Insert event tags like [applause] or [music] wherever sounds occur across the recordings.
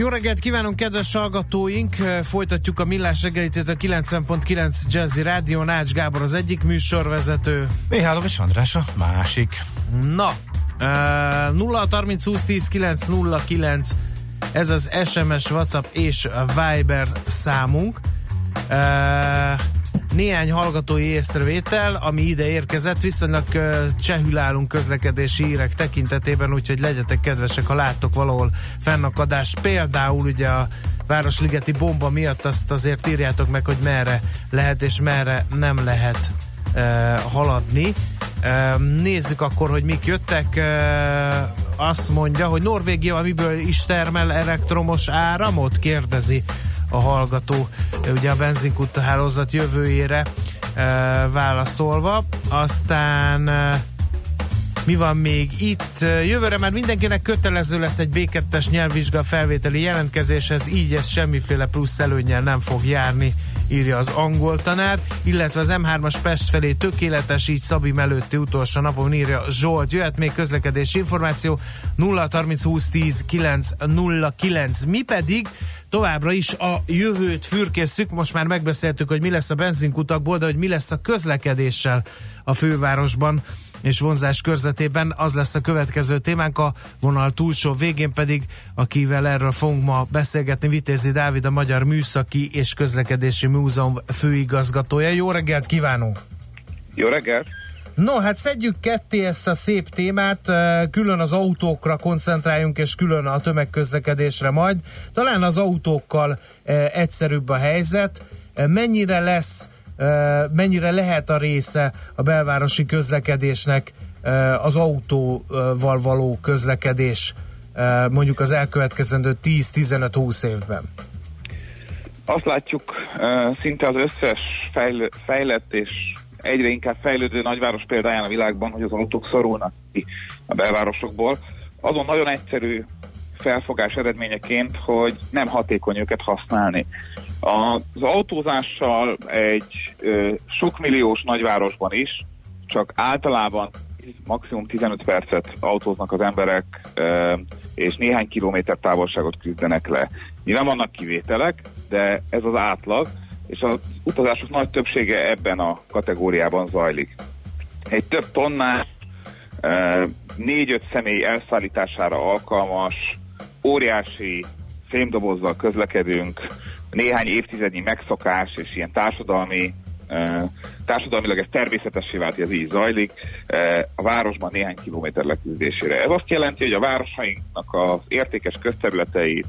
Jó reggelt kívánunk, kedves hallgatóink! Folytatjuk a Millás reggelit a 90.9 Jazzy Rádió. Nács Gábor az egyik műsorvezető. Mihálovics András a másik. Na, uh, 0 30 20 10 9 0 9 ez az SMS, WhatsApp és Viber számunk. Uh, néhány hallgatói észrevétel, ami ide érkezett, viszonylag uh, csehül közlekedési hírek tekintetében, úgyhogy legyetek kedvesek, ha láttok valahol fennakadást. Például ugye a Városligeti bomba miatt azt azért írjátok meg, hogy merre lehet és merre nem lehet uh, haladni. Uh, nézzük akkor, hogy mik jöttek. Uh, azt mondja, hogy Norvégia miből is termel elektromos áramot? Kérdezi a hallgató ugye a benzinkutta hálózat jövőjére e, válaszolva. Aztán e, mi van még itt? Jövőre már mindenkinek kötelező lesz egy B2-es nyelvvizsga felvételi jelentkezéshez, így ez semmiféle plusz előnyel nem fog járni, írja az angol tanár, illetve az M3-as Pest felé tökéletes, így Szabi előtti utolsó napon írja Zsolt. Jöhet még közlekedési információ 0 30 20 10 9 0 9. Mi pedig továbbra is a jövőt fürkészük, most már megbeszéltük, hogy mi lesz a benzinkutakból, de hogy mi lesz a közlekedéssel a fővárosban és vonzás körzetében. Az lesz a következő témánk, a vonal túlsó végén pedig, akivel erről fogunk ma beszélgetni, Vitézi Dávid, a Magyar Műszaki és Közlekedési Múzeum főigazgatója. Jó reggelt kívánunk! Jó reggelt! No, hát szedjük ketté ezt a szép témát, külön az autókra koncentráljunk, és külön a tömegközlekedésre majd. Talán az autókkal egyszerűbb a helyzet. Mennyire lesz mennyire lehet a része a belvárosi közlekedésnek az autóval való közlekedés mondjuk az elkövetkezendő 10-15-20 évben? Azt látjuk szinte az összes fejlett és egyre inkább fejlődő nagyváros példáján a világban, hogy az autók szorulnak ki a belvárosokból. Azon nagyon egyszerű felfogás eredményeként, hogy nem hatékony őket használni. Az autózással egy ö, sok milliós nagyvárosban is, csak általában maximum 15 percet autóznak az emberek, ö, és néhány kilométer távolságot küzdenek le. Nyilván vannak kivételek, de ez az átlag, és az utazások nagy többsége ebben a kategóriában zajlik. Egy több tonnás, négy-öt személy elszállítására alkalmas, óriási fémdobozzal közlekedünk, néhány évtizednyi megszokás és ilyen társadalmi társadalmilag ez természetessé vált, hogy ez így zajlik, a városban néhány kilométer leküzdésére. Ez azt jelenti, hogy a városainknak az értékes közterületeit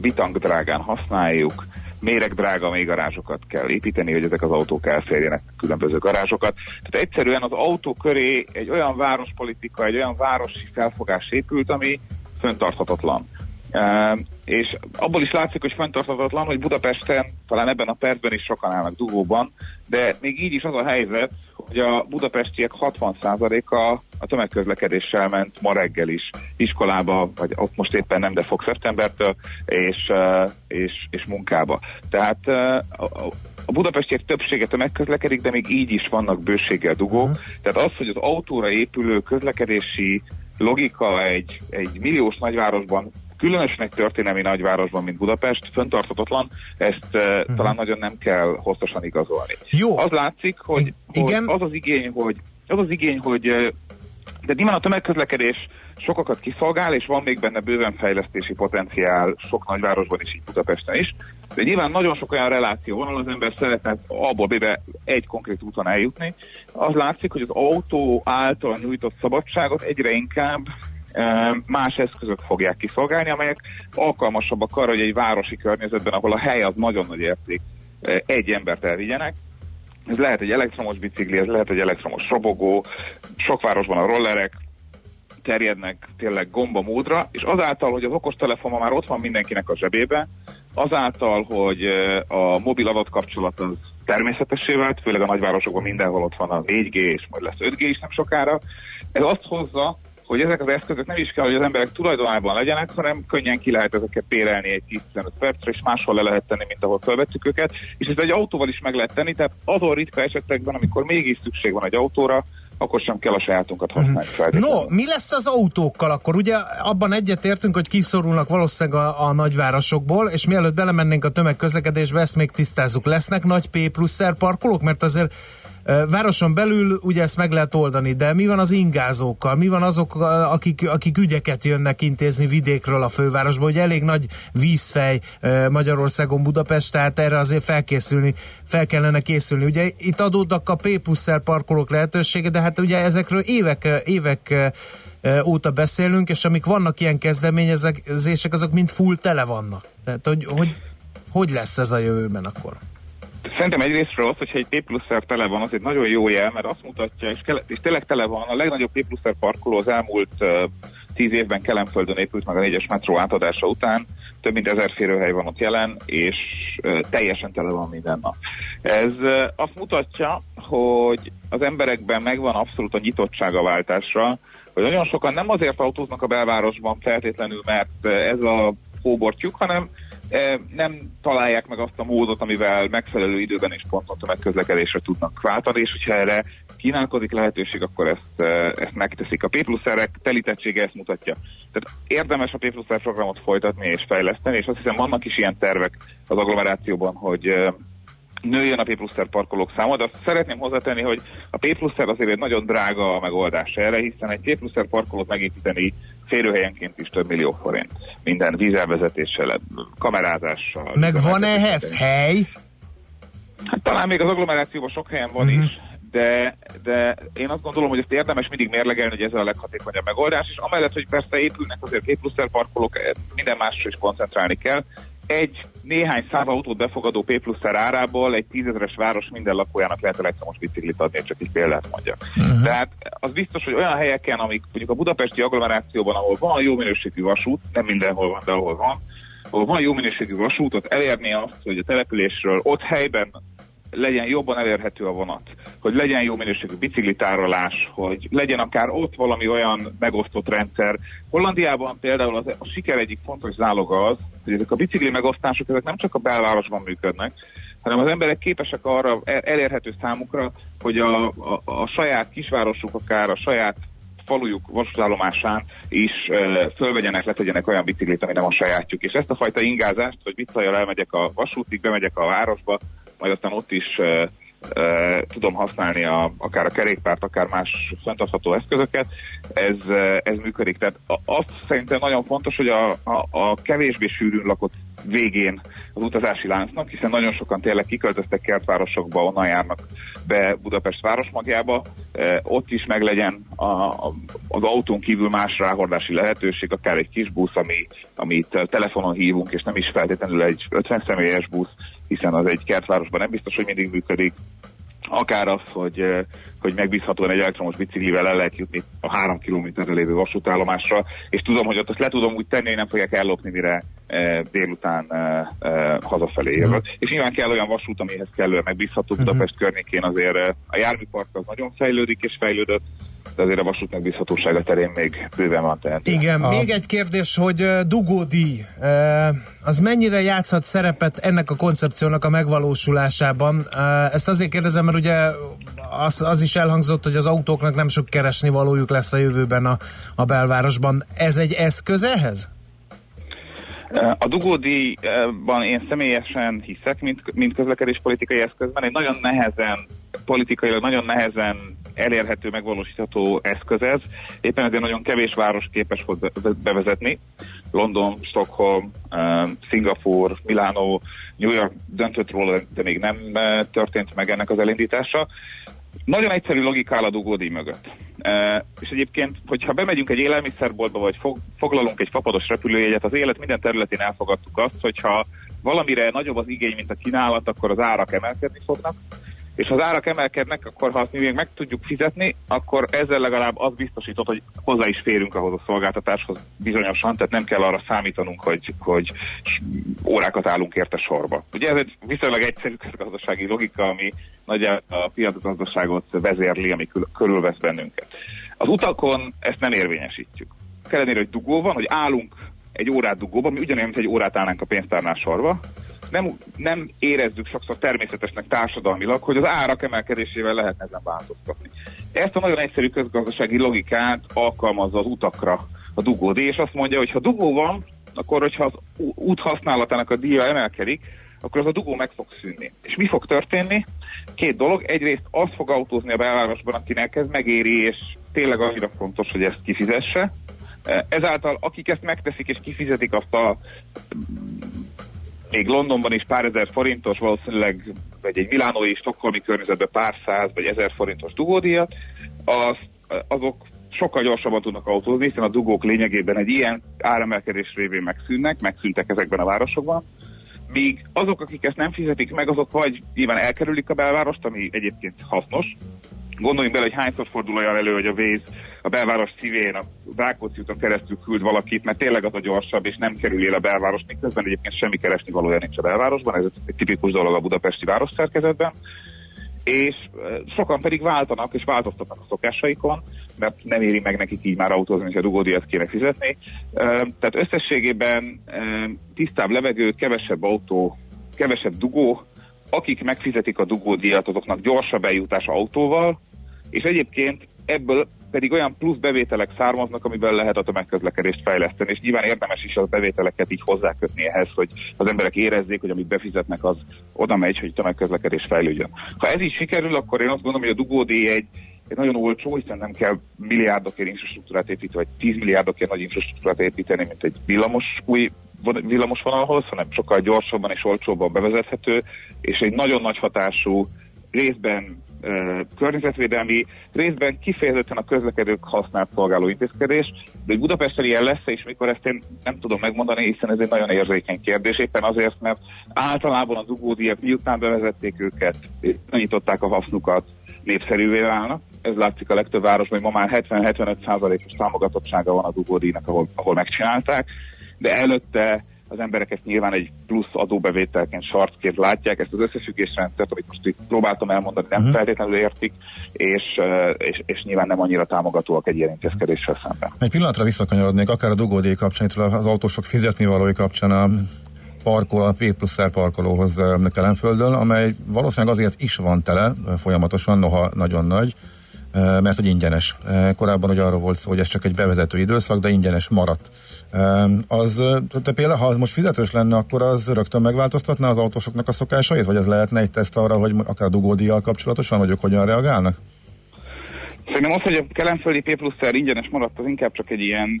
bitang drágán használjuk, méreg drága még garázsokat kell építeni, hogy ezek az autók elférjenek különböző garázsokat. Tehát egyszerűen az autó köré egy olyan várospolitika, egy olyan városi felfogás épült, ami föntarthatatlan. Uh, és abból is látszik, hogy fenntarthatatlan, hogy Budapesten, talán ebben a percben is sokan állnak dugóban, de még így is az a helyzet, hogy a budapestiek 60%-a a tömegközlekedéssel ment ma reggel is iskolába, vagy ott most éppen nem, de fog szeptembertől, és, és, és munkába. Tehát a budapestiek többsége tömegközlekedik, de még így is vannak bőséggel dugók. Uh-huh. Tehát az, hogy az autóra épülő közlekedési logika egy, egy milliós nagyvárosban különösen egy történelmi nagyvárosban, mint Budapest, föntartatatlan, ezt uh-huh. talán nagyon nem kell hosszasan igazolni. Jó. Az látszik, hogy, Igen? hogy az az igény, hogy az az igény, hogy de nyilván a tömegközlekedés sokakat kiszolgál, és van még benne bőven fejlesztési potenciál sok nagyvárosban is, így Budapesten is. De nyilván nagyon sok olyan reláció van, ahol az ember szeretne abból bébe egy konkrét úton eljutni. Az látszik, hogy az autó által nyújtott szabadságot egyre inkább más eszközök fogják kiszolgálni, amelyek alkalmasabbak arra, hogy egy városi környezetben, ahol a hely az nagyon nagy érték, egy embert elvigyenek. Ez lehet egy elektromos bicikli, ez lehet egy elektromos robogó, sok városban a rollerek terjednek tényleg gomba módra, és azáltal, hogy az okostelefon már ott van mindenkinek a zsebébe, azáltal, hogy a mobil adatkapcsolat az természetessé vált, főleg a nagyvárosokban mindenhol ott van a 4G, és majd lesz 5G is nem sokára. Ez azt hozza, hogy ezek az eszközök nem is kell, hogy az emberek tulajdonában legyenek, hanem könnyen ki lehet ezeket pérelni egy 10-15 percre, és máshol le lehet tenni, mint ahol felvettük őket, és ez egy autóval is meg lehet tenni, tehát azon ritka esetekben, amikor mégis szükség van egy autóra, akkor sem kell a sajátunkat használni. Mm. No, mi lesz az autókkal akkor? Ugye abban egyetértünk, hogy kiszorulnak valószínűleg a, a nagyvárosokból, és mielőtt belemennénk a tömegközlekedésbe, ezt még tisztázzuk. Lesznek nagy P plusz parkolók? Mert azért Városon belül ugye ezt meg lehet oldani, de mi van az ingázókkal? Mi van azok, akik, akik ügyeket jönnek intézni vidékről a fővárosba, hogy elég nagy vízfej Magyarországon Budapest, tehát erre azért felkészülni, fel kellene készülni. Ugye itt adódnak a P parkolók lehetősége, de hát ugye ezekről évek, évek óta beszélünk, és amik vannak ilyen kezdeményezések, azok mind full tele vannak. Tehát, hogy, hogy, hogy lesz ez a jövőben akkor? Szerintem egyrésztről az, hogyha egy P pluszer tele van, az egy nagyon jó jel, mert azt mutatja, és, kele, és tényleg tele van, a legnagyobb P pluszer parkoló az elmúlt uh, tíz évben Kelemföldön épült meg a négyes metró átadása után, több mint ezer férőhely van ott jelen, és uh, teljesen tele van minden nap. Ez uh, azt mutatja, hogy az emberekben megvan abszolút a nyitottság a váltásra, hogy nagyon sokan nem azért autóznak a belvárosban feltétlenül, mert ez a hóbortjuk, hanem nem találják meg azt a módot, amivel megfelelő időben és ponton tömegközlekedésre tudnak váltani, és hogyha erre kínálkozik lehetőség, akkor ezt, ezt megteszik. A P pluszerek telítettsége ezt mutatja. Tehát érdemes a P pluszer programot folytatni és fejleszteni, és azt hiszem vannak is ilyen tervek az agglomerációban, hogy nőjön a P pluszer parkolók száma, de azt szeretném hozzátenni, hogy a P pluszer azért egy nagyon drága a megoldás erre, hiszen egy P pluszer parkolót megépíteni férőhelyenként is több millió forint. Minden vízelvezetéssel, kamerázással. Meg van ehhez hely? Hát talán még az agglomerációban sok helyen van uh-huh. is, de, de én azt gondolom, hogy ezt érdemes mindig mérlegelni, hogy ez a leghatékonyabb megoldás, és amellett, hogy persze épülnek azért P pluszer parkolók, minden másra is koncentrálni kell, egy néhány száz autót befogadó P plusz árából egy tízezeres város minden lakójának lehet elektromos biciklit adni, csak egy példát mondja. Uh-huh. Tehát az biztos, hogy olyan helyeken, amik mondjuk a budapesti agglomerációban, ahol van jó minőségű vasút, nem mindenhol van, de ahol van, ahol van jó minőségű vasútot, elérni azt, hogy a településről ott helyben legyen jobban elérhető a vonat, hogy legyen jó minőségű biciklitárolás, hogy legyen akár ott valami olyan megosztott rendszer. Hollandiában például az, a siker egyik fontos záloga az, hogy ezek a bicikli megosztások ezek nem csak a belvárosban működnek, hanem az emberek képesek arra elérhető számukra, hogy a, a, a saját kisvárosuk, akár a saját falujuk vasútállomásán is e, fölvegyenek, letegyenek olyan biciklit, ami nem a sajátjuk. És ezt a fajta ingázást, hogy visszajel elmegyek a vasútig, bemegyek a városba, majd aztán ott is tudom használni a, akár a kerékpárt, akár más fenntartható eszközöket, ez, ez működik. Tehát azt szerintem nagyon fontos, hogy a, a, a kevésbé sűrűn lakott végén az utazási láncnak, hiszen nagyon sokan tényleg kiköltöztek kertvárosokba, onnan járnak be Budapest városmagjába, ott is meglegyen a, a, az autón kívül más ráhordási lehetőség, akár egy kis busz, ami, amit telefonon hívunk, és nem is feltétlenül egy 50 személyes busz, hiszen az egy kertvárosban nem biztos, hogy mindig működik, akár az, hogy, hogy megbízhatóan egy elektromos biciklivel el lehet jutni a három kilométerre lévő vasútállomásra, és tudom, hogy ott azt le tudom úgy tenni, hogy nem fogják ellopni, mire e, délután e, e, hazafelé jövök. Uh-huh. És nyilván kell olyan vasút, amihez kellően megbízható uh-huh. Budapest környékén azért a járműpark az nagyon fejlődik és fejlődött, de azért a vasút megbízhatósága terén még bőven van tehető. Igen, a... még egy kérdés, hogy dugódíj, az mennyire játszhat szerepet ennek a koncepciónak a megvalósulásában? Ezt azért kérdezem, mert ugye az, az is elhangzott, hogy az autóknak nem sok keresni valójuk lesz a jövőben a, a belvárosban. Ez egy eszköz ehhez? A dugódíjban én személyesen hiszek, mint, mint közlekedéspolitikai eszközben, egy nagyon nehezen, politikailag nagyon nehezen elérhető, megvalósítható eszköz ez. Éppen ezért nagyon kevés város képes volt bevezetni. London, Stockholm, uh, Szingapur, Milánó, New York döntött róla, de még nem uh, történt meg ennek az elindítása. Nagyon egyszerű logika áll a dugódíj mögött. Uh, és egyébként, hogyha bemegyünk egy élelmiszerboltba, vagy fog, foglalunk egy fapados repülőjegyet, az élet minden területén elfogadtuk azt, hogyha valamire nagyobb az igény, mint a kínálat, akkor az árak emelkedni fognak és az árak emelkednek, akkor ha azt mi még meg tudjuk fizetni, akkor ezzel legalább az biztosított, hogy hozzá is férünk ahhoz a szolgáltatáshoz bizonyosan, tehát nem kell arra számítanunk, hogy, hogy órákat állunk érte sorba. Ugye ez egy viszonylag egyszerű gazdasági logika, ami nagyjából a piacgazdaságot vezérli, ami körülvesz bennünket. Az utakon ezt nem érvényesítjük. Kellenére, hogy dugó van, hogy állunk egy órát dugóban, mi ugyanilyen, mint egy órát állnánk a pénztárnál sorba, nem, nem érezzük sokszor természetesnek társadalmilag, hogy az árak emelkedésével lehet ezen változtatni. Ezt a nagyon egyszerű közgazdasági logikát alkalmazza az utakra a dugódé, és azt mondja, hogy ha dugó van, akkor hogyha az út használatának a díja emelkedik, akkor az a dugó meg fog szűnni. És mi fog történni? Két dolog. Egyrészt az fog autózni a belvárosban, akinek ez megéri, és tényleg annyira fontos, hogy ezt kifizesse. Ezáltal, akik ezt megteszik és kifizetik azt a még Londonban is pár ezer forintos, valószínűleg vagy egy milánói, stokholmi környezetben pár száz vagy ezer forintos dugódíjat, az, azok sokkal gyorsabban tudnak autózni, hiszen a dugók lényegében egy ilyen áremelkedés révén megszűnnek, megszűntek ezekben a városokban, míg azok, akik ezt nem fizetik meg, azok vagy nyilván elkerülik a belvárost, ami egyébként hasznos, Gondoljunk bele, hogy hányszor fordul olyan elő, hogy a vész a belváros szívén, a Rákóczi úton keresztül küld valakit, mert tényleg az a gyorsabb, és nem kerül el a belváros, miközben egyébként semmi keresni valója nincs a belvárosban, ez egy tipikus dolog a budapesti szerkezetben. És sokan pedig váltanak és változtatnak a szokásaikon, mert nem éri meg nekik így már autózni, hogyha dugódiat kéne fizetni. Tehát összességében tisztább levegő, kevesebb autó, kevesebb dugó, akik megfizetik a dugódíjat, azoknak gyorsabb eljutás autóval, és egyébként ebből pedig olyan plusz bevételek származnak, amiben lehet a tömegközlekedést fejleszteni, és nyilván érdemes is a bevételeket így hozzákötni ehhez, hogy az emberek érezzék, hogy amit befizetnek, az oda megy, hogy tömegközlekedés fejlődjön. Ha ez így sikerül, akkor én azt gondolom, hogy a dugódíj egy, egy nagyon olcsó, hiszen nem kell milliárdokért infrastruktúrát építeni, vagy 10 milliárdokért nagy infrastruktúrát építeni, mint egy villamos új villamosvonalhoz, hanem sokkal gyorsabban és olcsóbban bevezethető, és egy nagyon nagy hatású részben e, környezetvédelmi, részben kifejezetten a közlekedők használt szolgáló intézkedés, de hogy Budapesten ilyen lesz és mikor ezt én nem tudom megmondani, hiszen ez egy nagyon érzékeny kérdés, éppen azért, mert általában az ugódiak miután bevezették őket, nyitották a hasznukat, népszerűvé válnak. Ez látszik a legtöbb városban, hogy ma már 70-75 os támogatottsága van az ugódíjnak, ahol, ahol megcsinálták, de előtte az emberek ezt nyilván egy plusz adóbevételként, sartként látják, ezt az összefüggésrendszert, amit most itt próbáltam elmondani, nem uh-huh. feltétlenül értik, és, és, és nyilván nem annyira támogatóak egy ilyen intézkedéssel szemben. Egy pillanatra visszakanyarodnék, akár a dugódíj kapcsán, az autósok fizetni valói kapcsán a parkol, a P plusz parkolóhoz Kelenföldön, amely valószínűleg azért is van tele folyamatosan, noha nagyon nagy, mert hogy ingyenes. Korábban ugye arról volt szó, hogy ez csak egy bevezető időszak, de ingyenes maradt. Az, te például, ha az most fizetős lenne, akkor az rögtön megváltoztatná az autósoknak a szokásait, vagy az lehetne egy teszt arra, hogy akár dugódíjjal kapcsolatosan, vagy ők hogyan reagálnak? Szerintem az, hogy a kelemföldi P plusz ingyenes maradt, az inkább csak egy ilyen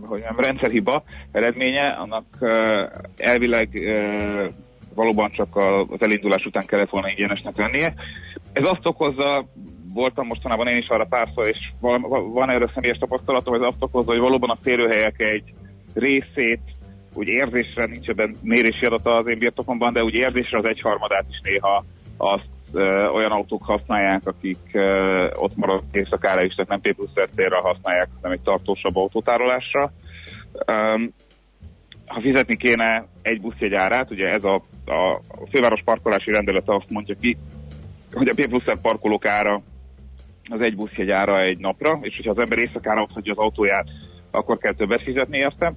hogy nem, rendszerhiba eredménye, annak elvileg valóban csak az elindulás után kellett volna ingyenesnek lennie. Ez azt okozza, voltam mostanában én is arra párszor, és van, van erre személyes tapasztalatom, hogy azt okozza, hogy valóban a férőhelyek egy részét úgy érzésre, nincs ebben mérési adata az én birtokomban, de úgy érzésre az egyharmadát is néha azt olyan autók használják, akik ö, ott maradnak éjszakára is, tehát nem P plusz célra használják, hanem egy tartósabb autótárolásra. Um, ha fizetni kéne egy buszjegy árát, ugye ez a, a főváros parkolási rendelete azt mondja ki, hogy a P plusz parkolók ára az egy buszjegy ára egy napra, és hogyha az ember éjszakára ott hagyja az autóját, akkor kell többet fizetni érte.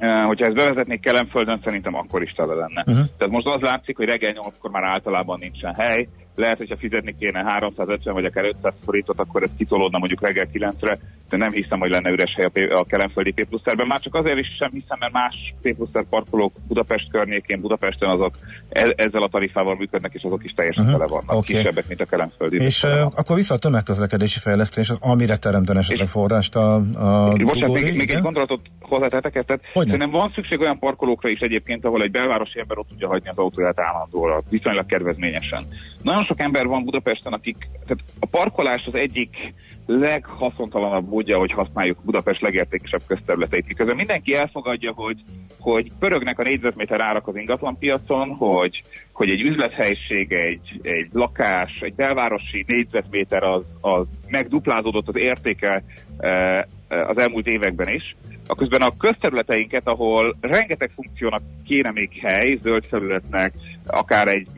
Uh, hogyha ezt bevezetnék Kelemföldön, szerintem akkor is tele lenne. Uh-huh. Tehát most az látszik, hogy reggel 8-kor már általában nincsen hely, lehet, hogyha fizetni kéne 350 vagy akár 500 forintot, akkor ez kitolódna mondjuk reggel 9-re, de nem hiszem, hogy lenne üres hely a, a kelemföldi P pluszerben. Már csak azért is sem hiszem, mert más P pluszer parkolók Budapest környékén, Budapesten azok e- ezzel a tarifával működnek, és azok is teljesen uh-huh. tele vannak, okay. kisebbek, mint a kelemföldi. És uh, akkor vissza a tömegközlekedési fejlesztés, az, amire teremten esetleg forrást a, a Bocsánat, még, még egy gondolatot hozzátettek, tehát szerintem van szükség olyan parkolókra is egyébként, ahol egy belvárosi ember ott tudja hagyni az autóját állandóra, viszonylag kedvezményesen. Nagyon sok ember van Budapesten, akik, tehát a parkolás az egyik leghaszontalanabb módja, hogy használjuk Budapest legértékesebb közterületeit. Miközben mindenki elfogadja, hogy, hogy pörögnek a négyzetméter árak az ingatlanpiacon, hogy, hogy egy üzlethelyiség, egy, egy lakás, egy belvárosi négyzetméter az, az megduplázódott az értéke e, e, az elmúlt években is. Aközben a közterületeinket, ahol rengeteg funkciónak kéne még hely, zöld felületnek, akár egy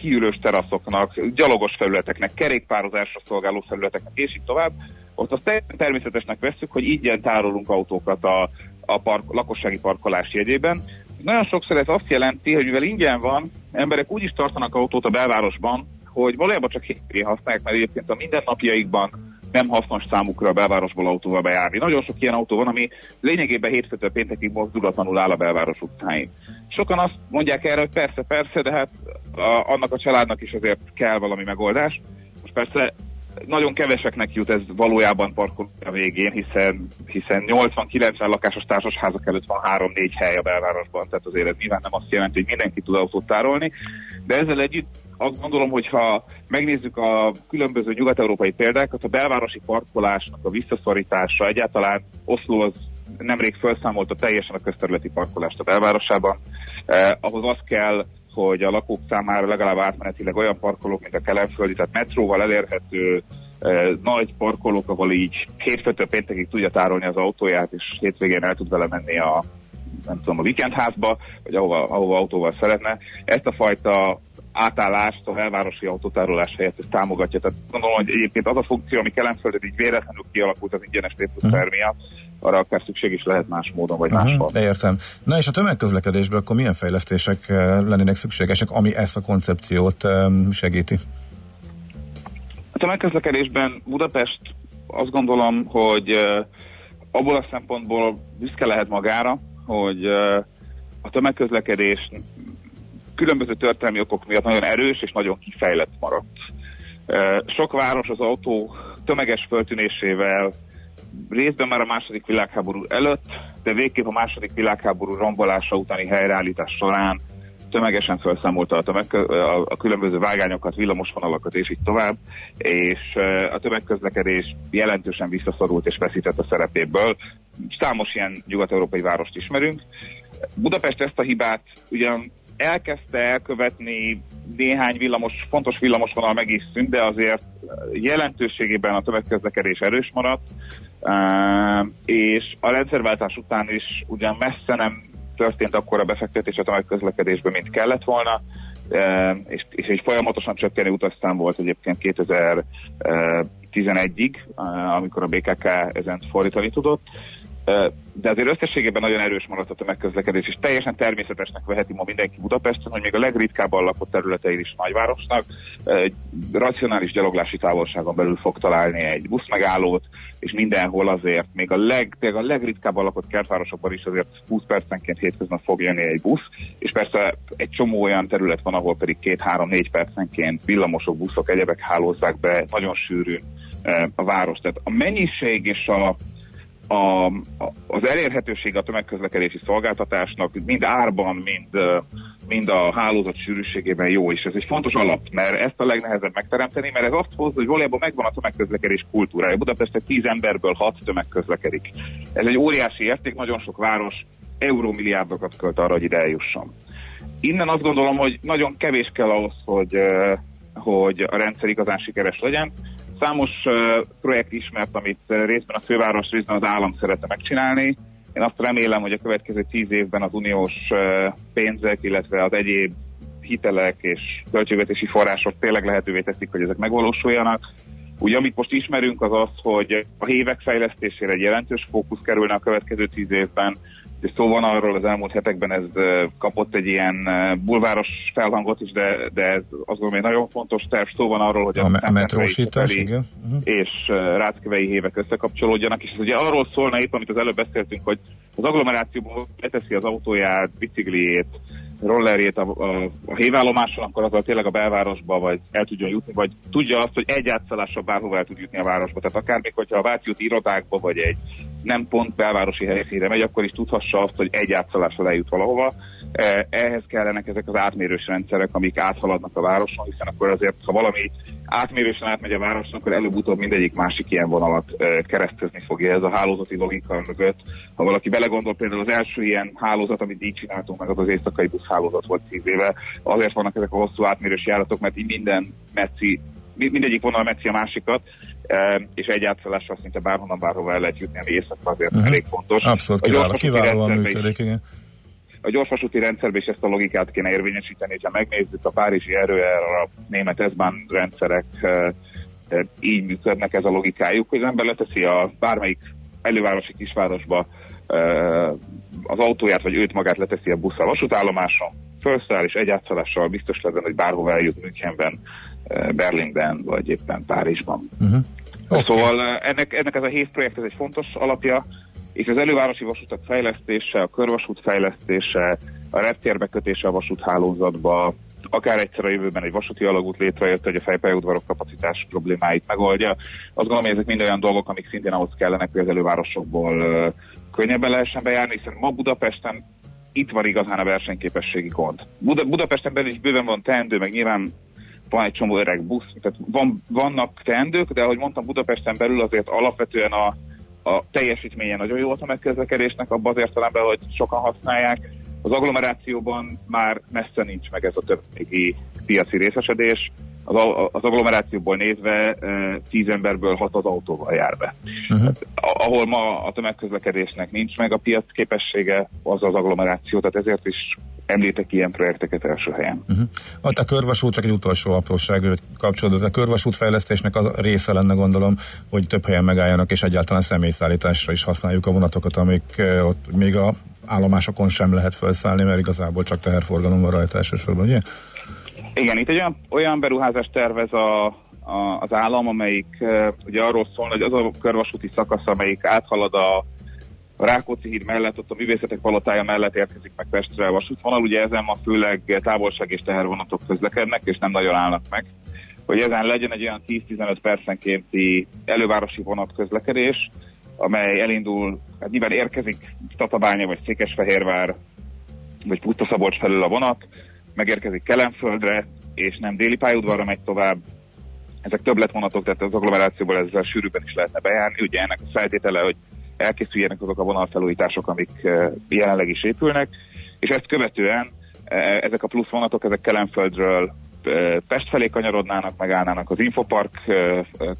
kiülős teraszoknak, gyalogos felületeknek, kerékpározásra szolgáló felületeknek, és így tovább, ott azt természetesnek veszük, hogy ingyen tárolunk autókat a, a park, lakossági parkolás jegyében. Nagyon sokszor ez azt jelenti, hogy mivel ingyen van, emberek úgy is tartanak autót a belvárosban, hogy valójában csak hétvégén használják, mert egyébként a mindennapjaikban nem hasznos számukra a belvárosból autóval bejárni. Nagyon sok ilyen autó van, ami lényegében hétfőtől péntekig mozdulatlanul áll a belváros utcáin. Sokan azt mondják erre, hogy persze, persze, de hát a, annak a családnak is azért kell valami megoldás. Most persze nagyon keveseknek jut ez valójában parkoló a végén, hiszen, hiszen 80-90 lakásos társasházak előtt van 3-4 hely a belvárosban, tehát azért ez nyilván nem azt jelenti, hogy mindenki tud autót tárolni, de ezzel együtt azt gondolom, hogy ha megnézzük a különböző nyugat-európai példákat, a belvárosi parkolásnak a visszaszorítása egyáltalán Oszló az nemrég felszámolta teljesen a közterületi parkolást a belvárosában. Eh, ahhoz az kell, hogy a lakók számára legalább átmenetileg olyan parkolók, mint a kelemföldi, tehát metróval elérhető eh, nagy parkolók, ahol így hétfőtől péntekig tudja tárolni az autóját, és hétvégén el tud vele menni a nem tudom, a vikendházba, vagy ahova, ahova autóval szeretne. Ezt a fajta átállást, a belvárosi autótárolás helyett ez támogatja. Tehát gondolom, hogy egyébként az a funkció, ami Kelemföldön így véletlenül kialakult az ingyenes uh-huh. miatt, arra akár szükség is lehet más módon, vagy uh-huh, máshol. Értem. Na és a tömegközlekedésben akkor milyen fejlesztések eh, lennének szükségesek, ami ezt a koncepciót segíti? A tömegközlekedésben Budapest azt gondolom, hogy eh, abból a szempontból büszke lehet magára, hogy eh, a tömegközlekedés különböző történelmi okok miatt nagyon erős és nagyon kifejlett maradt. Sok város az autó tömeges föltűnésével részben már a második világháború előtt, de végképp a második világháború rombolása utáni helyreállítás során tömegesen felszámolta a, tömeg, a, a különböző vágányokat, villamosvonalakat és így tovább, és a tömegközlekedés jelentősen visszaszorult és veszített a szerepéből. Számos ilyen nyugat-európai várost ismerünk. Budapest ezt a hibát ugyan elkezdte elkövetni néhány villamos, fontos villamosvonal meg is szűnt, de azért jelentőségében a tömegközlekedés erős maradt, és a rendszerváltás után is ugyan messze nem történt akkor a befektetés a tömegközlekedésbe, mint kellett volna, és, és egy folyamatosan csökkenő utasztán volt egyébként 2011-ig, amikor a BKK ezen fordítani tudott. De azért összességében nagyon erős maradt a tömegközlekedés, és teljesen természetesnek veheti ma mindenki Budapesten, hogy még a legritkábban lakott területein is nagyvárosnak egy racionális gyaloglási távolságon belül fog találni egy buszmegállót, és mindenhol azért, még a, leg, a legritkábban lakott kertvárosokban is azért 20 percenként hétköznap fog jönni egy busz, és persze egy csomó olyan terület van, ahol pedig 2-3-4 percenként villamosok, buszok, egyebek hálózzák be nagyon sűrűn a város. Tehát a mennyiség és a a, az elérhetőség a tömegközlekedési szolgáltatásnak mind árban, mind, mind a hálózat sűrűségében jó, és ez egy fontos alap, mert ezt a legnehezebb megteremteni, mert ez azt hozza, hogy valójában megvan a tömegközlekedés kultúrája. Budapesten 10 emberből 6 tömegközlekedik. Ez egy óriási érték, nagyon sok város eurómilliárdokat költ arra, hogy ide eljusson. Innen azt gondolom, hogy nagyon kevés kell ahhoz, hogy, hogy a rendszer igazán sikeres legyen. Számos projekt ismert, amit részben a főváros, részben az állam szeretne megcsinálni. Én azt remélem, hogy a következő tíz évben az uniós pénzek, illetve az egyéb hitelek és költségvetési források tényleg lehetővé teszik, hogy ezek megvalósuljanak. Ugye, amit most ismerünk, az az, hogy a hévek fejlesztésére egy jelentős fókusz kerülne a következő tíz évben, és szó van arról az elmúlt hetekben, ez kapott egy ilyen bulváros felhangot is, de, de ez azon egy nagyon fontos terv. Szó van arról, hogy a, a metrósítás, igen. Uh-huh. és ráckevei hévek összekapcsolódjanak, és ez ugye arról szólna épp, amit az előbb beszéltünk, hogy az agglomerációban leteszi az autóját, bicikliét, rollerjét a, a, a hévállomáson, akkor azzal tényleg a belvárosba vagy el tudjon jutni, vagy tudja azt, hogy egy átszalással bárhova el tud jutni a városba. Tehát akár még, hogyha a Váci irodákba, vagy egy nem pont belvárosi helyszínre megy, akkor is tudhassa azt, hogy egy átszalással eljut valahova. E, ehhez kellenek ezek az átmérős rendszerek, amik áthaladnak a városon, hiszen akkor azért, ha valami átmérésen átmegy a városon, akkor előbb-utóbb mindegyik másik ilyen vonalat e, keresztezni fogja ez a hálózati logika mögött. Ha valaki belegondol, például az első ilyen hálózat, amit így csináltunk meg, az az éjszakai buszhálózat volt tíz éve, azért vannak ezek a hosszú átmérős járatok, mert így minden messzi mindegyik vonal metszi a másikat, és egy átszállással szinte bárhonnan bárhova el lehet jutni, ami éjszakra azért uh-huh. elég fontos. Abszolút kiváló, kiválóan működik, igen. A gyorsvasúti rendszerben is ezt a logikát kéne érvényesíteni, ha megnézzük a Párizsi erőer, a német S-Bahn rendszerek így működnek ez a logikájuk, hogy az ember leteszi a bármelyik elővárosi kisvárosba az autóját, vagy őt magát leteszi a buszra a vasútállomáson, felszáll, és egy átszállással biztos legyen, hogy bárhova eljut Münchenben, Berlinben, vagy éppen Párizsban. Uh-huh. Okay. Szóval ennek, ennek ez a HÉV projekt ez egy fontos alapja, és az elővárosi vasutak fejlesztése, a körvasút fejlesztése, a reptérbe kötése a vasúthálózatba, akár egyszer a jövőben egy vasúti alagút létrejött, hogy a fejpályaudvarok kapacitás problémáit megoldja. Azt gondolom, hogy ezek mind olyan dolgok, amik szintén ahhoz kellenek, hogy az elővárosokból uh, könnyebben lehessen bejárni, hiszen ma Budapesten itt van igazán a versenyképességi gond. Buda- Budapesten belül is bőven van teendő, meg nyilván van egy csomó öreg busz, tehát van, vannak teendők, de ahogy mondtam, Budapesten belül azért alapvetően a, a teljesítménye nagyon jó a megközlekedésnek, abban az értelemben, hogy sokan használják. Az agglomerációban már messze nincs meg ez a többségi piaci részesedés, az, agglomerációból nézve tíz emberből hat az autóval jár be. Uh-huh. Ahol ma a tömegközlekedésnek nincs meg a piac képessége, az az agglomeráció, tehát ezért is említek ilyen projekteket első helyen. Uh-huh. A körvasút, csak egy utolsó apróság kapcsolódott. A körvasút fejlesztésnek az része lenne gondolom, hogy több helyen megálljanak, és egyáltalán személyszállításra is használjuk a vonatokat, amik ott még a állomásokon sem lehet felszállni, mert igazából csak teherforgalom van rajta elsősorban, ugye? Igen, itt egy olyan, olyan beruházást tervez a, a, az állam, amelyik uh, ugye arról szól, hogy az a körvasúti szakasz, amelyik áthalad a, Rákóczi híd mellett, ott a művészetek palotája mellett érkezik meg Pestre a vasútvonal, ugye ezen ma főleg távolság és tehervonatok közlekednek, és nem nagyon állnak meg. Hogy ezen legyen egy olyan 10-15 percenkénti elővárosi vonat közlekedés, amely elindul, hát nyilván érkezik Tatabánya vagy Székesfehérvár, vagy Puszta felől a vonat, megérkezik Kelenföldre, és nem déli pályaudvarra megy tovább. Ezek többletvonatok, tehát az agglomerációból ezzel sűrűbben is lehetne bejárni. Ugye ennek a feltétele, hogy elkészüljenek azok a vonalfelújítások, amik eh, jelenleg is épülnek, és ezt követően eh, ezek a plusz vonatok, ezek Kelenföldről Pest felé kanyarodnának, megállnának az Infopark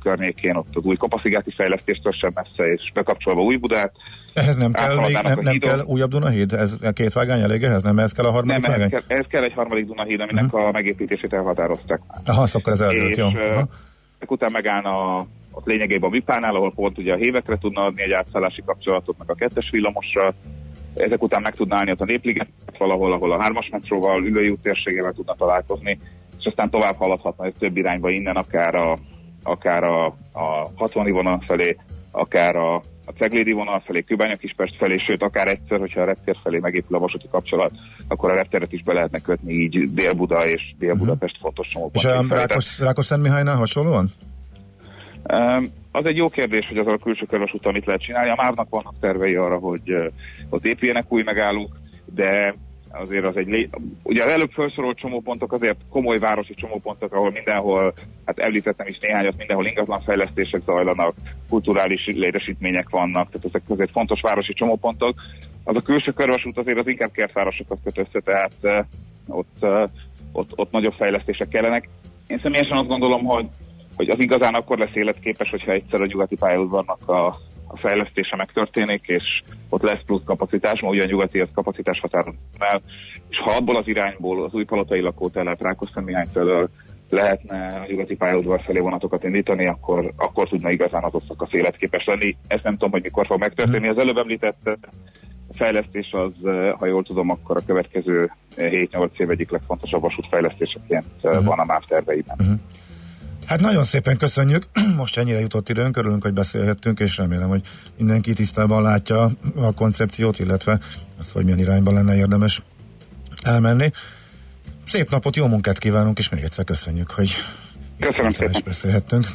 környékén, ott az új Kopaszigáti fejlesztéstől sem messze, és bekapcsolva új Budát, ehhez nem kell, még, nem, nem kell újabb Dunahíd? Ez a két vágány elég ehhez? Nem ez kell a harmadik nem, vágány? Ez kell, ez kell egy harmadik Dunahíd, aminek uh-huh. a megépítését elhatározták. Aha, akkor ez eldőlt, jó. Uh-huh. után megállna a, ott lényegében a Vipánál, ahol pont ugye a hévekre tudna adni egy átszállási kapcsolatot, meg a kettes villamosra. Ezek után meg tudná állni ott a Népliget valahol, ahol a hármas metróval, ülői úttérségével tudna találkozni, és aztán tovább haladhatna ez több irányba innen, akár a, akár a, a 60 vonal felé, akár a a Ceglédi vonal felé, Kőbánya Kispest felé, sőt, akár egyszer, hogyha a reptér felé megépül a vasúti kapcsolat, akkor a repteret is be lehetne kötni így Dél-Buda és Dél-Budapest uh-huh. fontos csomópont. És a Rákos, Rákos Mihálynál hasonlóan? Um, az egy jó kérdés, hogy az a külső körvasúton mit lehet csinálni. A Mávnak vannak tervei arra, hogy uh, ott épüljenek új megállók, de azért az egy lé... Ugye az előbb felsorolt csomópontok azért komoly városi csomópontok, ahol mindenhol, hát említettem is néhányat, mindenhol ingatlan fejlesztések zajlanak, kulturális létesítmények vannak, tehát ezek azért fontos városi csomópontok. Az a külső körvasút azért az inkább kertvárosokat köt össze, tehát uh, ott, uh, ott, ott nagyobb fejlesztések kellenek. Én személyesen azt gondolom, hogy hogy az igazán akkor lesz életképes, hogyha egyszer a nyugati pályaudvarnak a a fejlesztése megtörténik, és ott lesz plusz kapacitás, ma ugyan nyugati az kapacitás határon el, és ha abból az irányból az új palotai lakótelep Rákosztán felől lehetne a nyugati pályaudvar felé vonatokat indítani, akkor, akkor tudna igazán az szakasz életképes lenni. Ezt nem tudom, hogy mikor fog megtörténni. Az előbb említett fejlesztés az, ha jól tudom, akkor a következő 7-8 év egyik legfontosabb vasútfejlesztéseként uh-huh. van a MÁV terveiben. Uh-huh. Hát nagyon szépen köszönjük, [clears throat] most ennyire jutott időnk, örülünk, hogy beszélhettünk, és remélem, hogy mindenki tisztában látja a koncepciót, illetve azt, hogy milyen irányban lenne érdemes elmenni. Szép napot, jó munkát kívánunk, és még egyszer köszönjük, hogy Köszönöm szépen. beszélhettünk.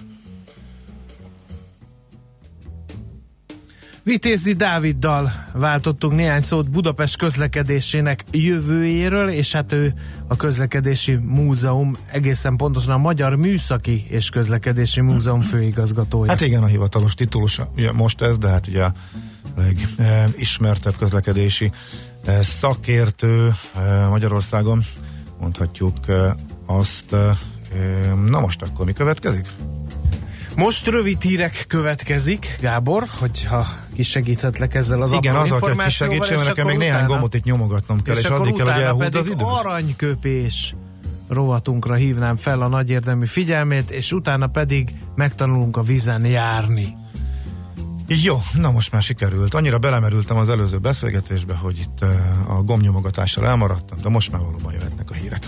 Vitézi Dáviddal váltottunk néhány szót Budapest közlekedésének jövőjéről, és hát ő a közlekedési múzeum, egészen pontosan a Magyar Műszaki és Közlekedési Múzeum főigazgatója. Hát igen, a hivatalos titulus ugye most ez, de hát ugye a legismertebb közlekedési eh, szakértő eh, Magyarországon, mondhatjuk eh, azt. Na most akkor mi következik? Most rövid hírek következik, Gábor, hogyha kisegíthetlek ezzel az Igen, az a kis segítség, mert nekem még néhány gombot itt nyomogatnom kell, és, és addig kell, hogy elhúzd az időt. aranyköpés rovatunkra hívnám fel a nagy érdemű figyelmét, és utána pedig megtanulunk a vizen járni. Jó, na most már sikerült. Annyira belemerültem az előző beszélgetésbe, hogy itt a gomnyomogatással elmaradtam, de most már valóban jöhetnek a hírek.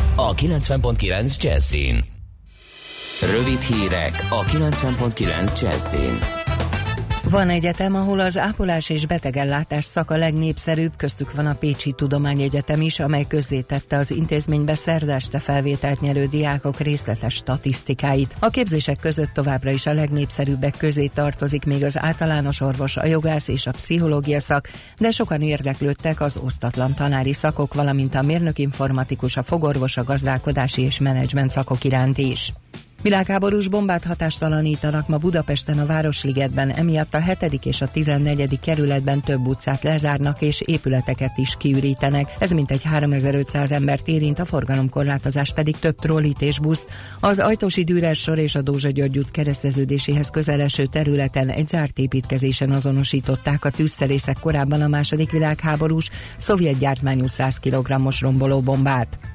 a 90.9 Jazzin. Rövid hírek a 90.9 Jazzin. Van egyetem, ahol az ápolás és betegellátás szaka legnépszerűbb, köztük van a Pécsi Tudományegyetem is, amely közzétette az intézménybe szerdeste felvételt nyerő diákok részletes statisztikáit. A képzések között továbbra is a legnépszerűbbek közé tartozik még az általános orvos, a jogász és a pszichológia szak, de sokan érdeklődtek az osztatlan tanári szakok, valamint a mérnök informatikus, a fogorvos, a gazdálkodási és menedzsment szakok iránt is. Világháborús bombát hatástalanítanak ma Budapesten a Városligetben, emiatt a 7. és a 14. kerületben több utcát lezárnak és épületeket is kiürítenek. Ez mintegy 3500 embert érint, a forgalomkorlátozás pedig több trollit és buszt. Az Ajtósi Dürer sor és a Dózsa György út kereszteződéséhez közeleső területen egy zárt építkezésen azonosították a tűzszerészek korábban a második világháborús szovjet gyártmányú 100 kg-os romboló bombát.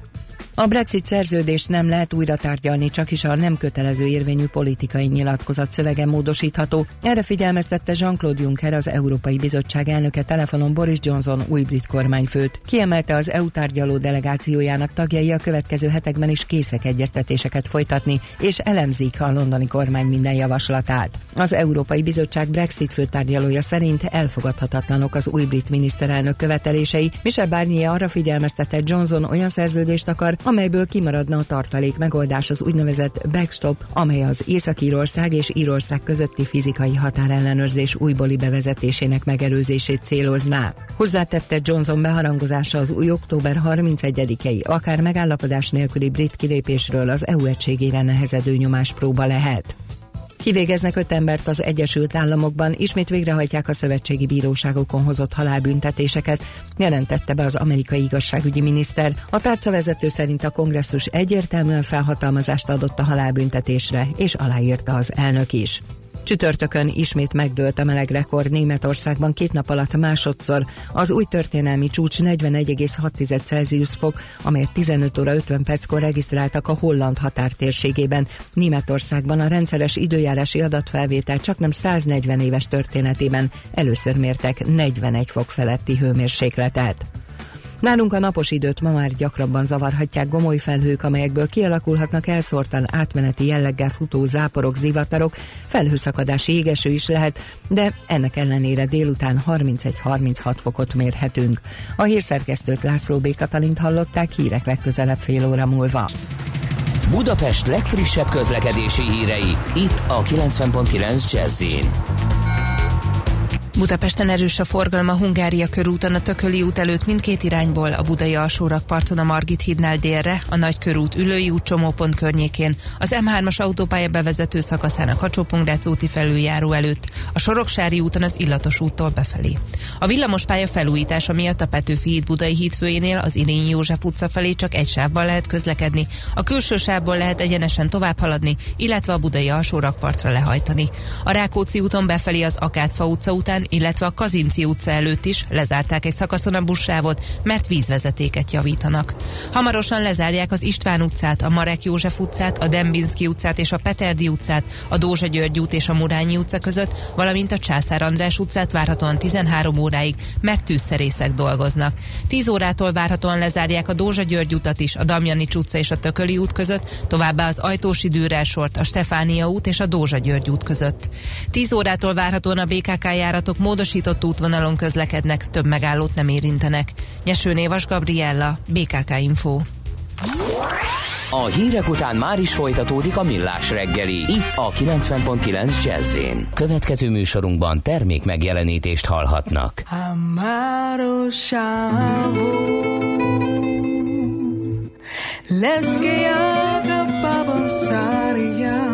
A Brexit szerződést nem lehet újra tárgyalni, csak is a nem kötelező érvényű politikai nyilatkozat szövege módosítható. Erre figyelmeztette Jean-Claude Juncker, az Európai Bizottság elnöke telefonon Boris Johnson új brit kormányfőt. Kiemelte az EU tárgyaló delegációjának tagjai a következő hetekben is készek egyeztetéseket folytatni, és elemzik a londoni kormány minden javaslatát. Az Európai Bizottság Brexit főtárgyalója szerint elfogadhatatlanok az új brit miniszterelnök követelései. Michel Barnier arra figyelmeztette, Johnson olyan szerződést akar, amelyből kimaradna a tartalék megoldás az úgynevezett backstop, amely az Észak-Írország és Írország közötti fizikai határellenőrzés újbóli bevezetésének megelőzését célozná. Hozzátette Johnson beharangozása az új október 31-i, akár megállapodás nélküli brit kilépésről az EU egységére nehezedő nyomás próba lehet. Kivégeznek öt embert az Egyesült Államokban, ismét végrehajtják a szövetségi bíróságokon hozott halálbüntetéseket, jelentette be az amerikai igazságügyi miniszter. A tárca vezető szerint a kongresszus egyértelműen felhatalmazást adott a halálbüntetésre, és aláírta az elnök is. Csütörtökön ismét megdőlt a meleg rekord Németországban két nap alatt másodszor. Az új történelmi csúcs 41,6 Celsius fok, amelyet 15 óra 50 perckor regisztráltak a holland határtérségében. Németországban a rendszeres időjárási adatfelvétel csak nem 140 éves történetében először mértek 41 fok feletti hőmérsékletet. Nálunk a napos időt ma már gyakrabban zavarhatják gomoly felhők, amelyekből kialakulhatnak elszórtan átmeneti jelleggel futó záporok, zivatarok, felhőszakadási égeső is lehet, de ennek ellenére délután 31-36 fokot mérhetünk. A hírszerkesztőt László B. Katalint hallották hírek legközelebb fél óra múlva. Budapest legfrissebb közlekedési hírei, itt a 90.9 jazz Budapesten erős a forgalom a Hungária körúton, a Tököli út előtt mindkét irányból, a Budai alsórakparton a Margit hídnál délre, a Nagykörút Ülői út csomópont környékén, az M3-as autópálya bevezető szakaszán a kacsó úti felüljáró előtt, a Soroksári úton az Illatos úttól befelé. A villamospálya felújítása miatt a Petőfi híd Budai hídfőjénél az Irényi József utca felé csak egy sávban lehet közlekedni, a külső sávból lehet egyenesen tovább haladni, illetve a Budai alsórakpartra lehajtani. A Rákóczi úton befelé az Akácfa utca után illetve a Kazinci utca előtt is lezárták egy szakaszon a buszsávot, mert vízvezetéket javítanak. Hamarosan lezárják az István utcát, a Marek József utcát, a Dembinski utcát és a Peterdi utcát, a Dózsa György út és a Murányi utca között, valamint a Császár András utcát várhatóan 13 óráig, mert tűzszerészek dolgoznak. 10 órától várhatóan lezárják a Dózsa György utat is, a Damjani utca és a Tököli út között, továbbá az Ajtósi Dűrelsort, a Stefánia út és a Dózsa György út között. 10 órától várhatóan a BKK járatok módosított útvonalon közlekednek, több megállót nem érintenek. Nyeső Névas Gabriella, BKK Info. A hírek után már is folytatódik a millás reggeli, itt a 90.9 jazz Következő műsorunkban termék megjelenítést hallhatnak. Les que acababan saria Cana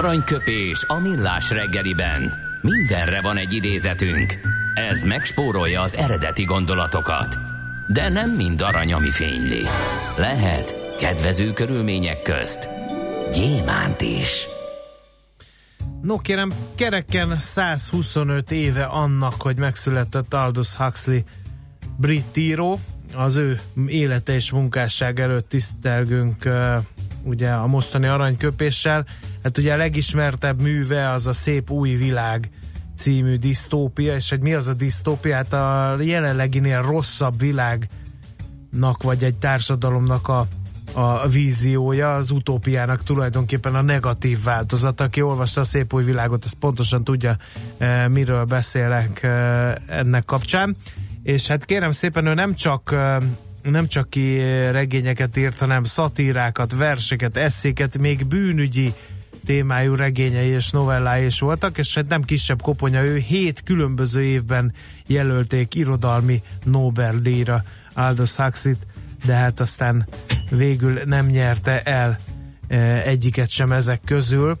Aranyköpés a millás reggeliben. Mindenre van egy idézetünk. Ez megspórolja az eredeti gondolatokat. De nem mind arany, ami fényli. Lehet kedvező körülmények közt gyémánt is. No kérem, kereken 125 éve annak, hogy megszületett Aldous Huxley brit író. Az ő élete és munkásság előtt tisztelgünk ugye a mostani aranyköpéssel. Hát ugye a legismertebb műve az a Szép új világ című disztópia, és hogy mi az a disztópia? Hát a jelenleginél rosszabb világnak, vagy egy társadalomnak a, a víziója, az utópiának tulajdonképpen a negatív változata. Aki olvasta a szép új világot, az pontosan tudja, e, miről beszélek e, ennek kapcsán. És hát kérem szépen, ő nem csak e, nem csak ki regényeket írt, hanem szatírákat, verseket, eszéket, még bűnügyi témájú regényei és novellái is voltak, és hát nem kisebb koponya ő, hét különböző évben jelölték irodalmi Nobel-díjra Aldous Huxley-t, de hát aztán végül nem nyerte el e, egyiket sem ezek közül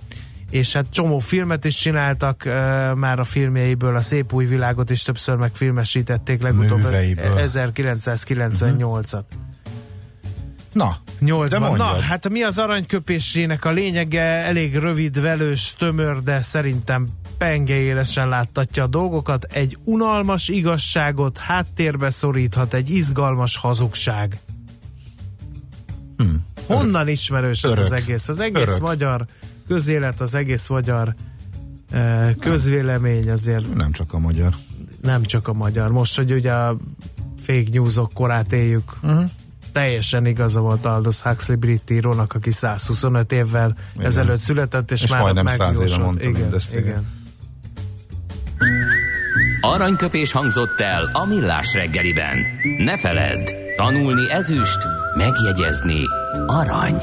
és hát csomó filmet is csináltak uh, már a filmjeiből, a Szép Új Világot is többször megfilmesítették legutóbb Műveiből. 1998-at. Na, 8 de Na, mondjad. hát mi az aranyköpésének a lényege? Elég rövid, velős, tömör, de szerintem penge élesen láttatja a dolgokat. Egy unalmas igazságot háttérbe szoríthat egy izgalmas hazugság. Hmm. Honnan ismerős ez az Örök. egész? Az egész Örök. magyar közélet, az egész magyar eh, közvélemény azért nem csak a magyar. nem csak a magyar. Most, hogy ugye a fake newsok korát éljük, uh-huh. teljesen igaza volt Aldous Huxley brit írónak, aki 125 évvel Igen. ezelőtt született, és, És már majdnem 100 éve megjósolt. mondta igen, mindezt, igen. igen. Aranyköpés hangzott el a millás reggeliben. Ne feledd, tanulni ezüst, megjegyezni arany.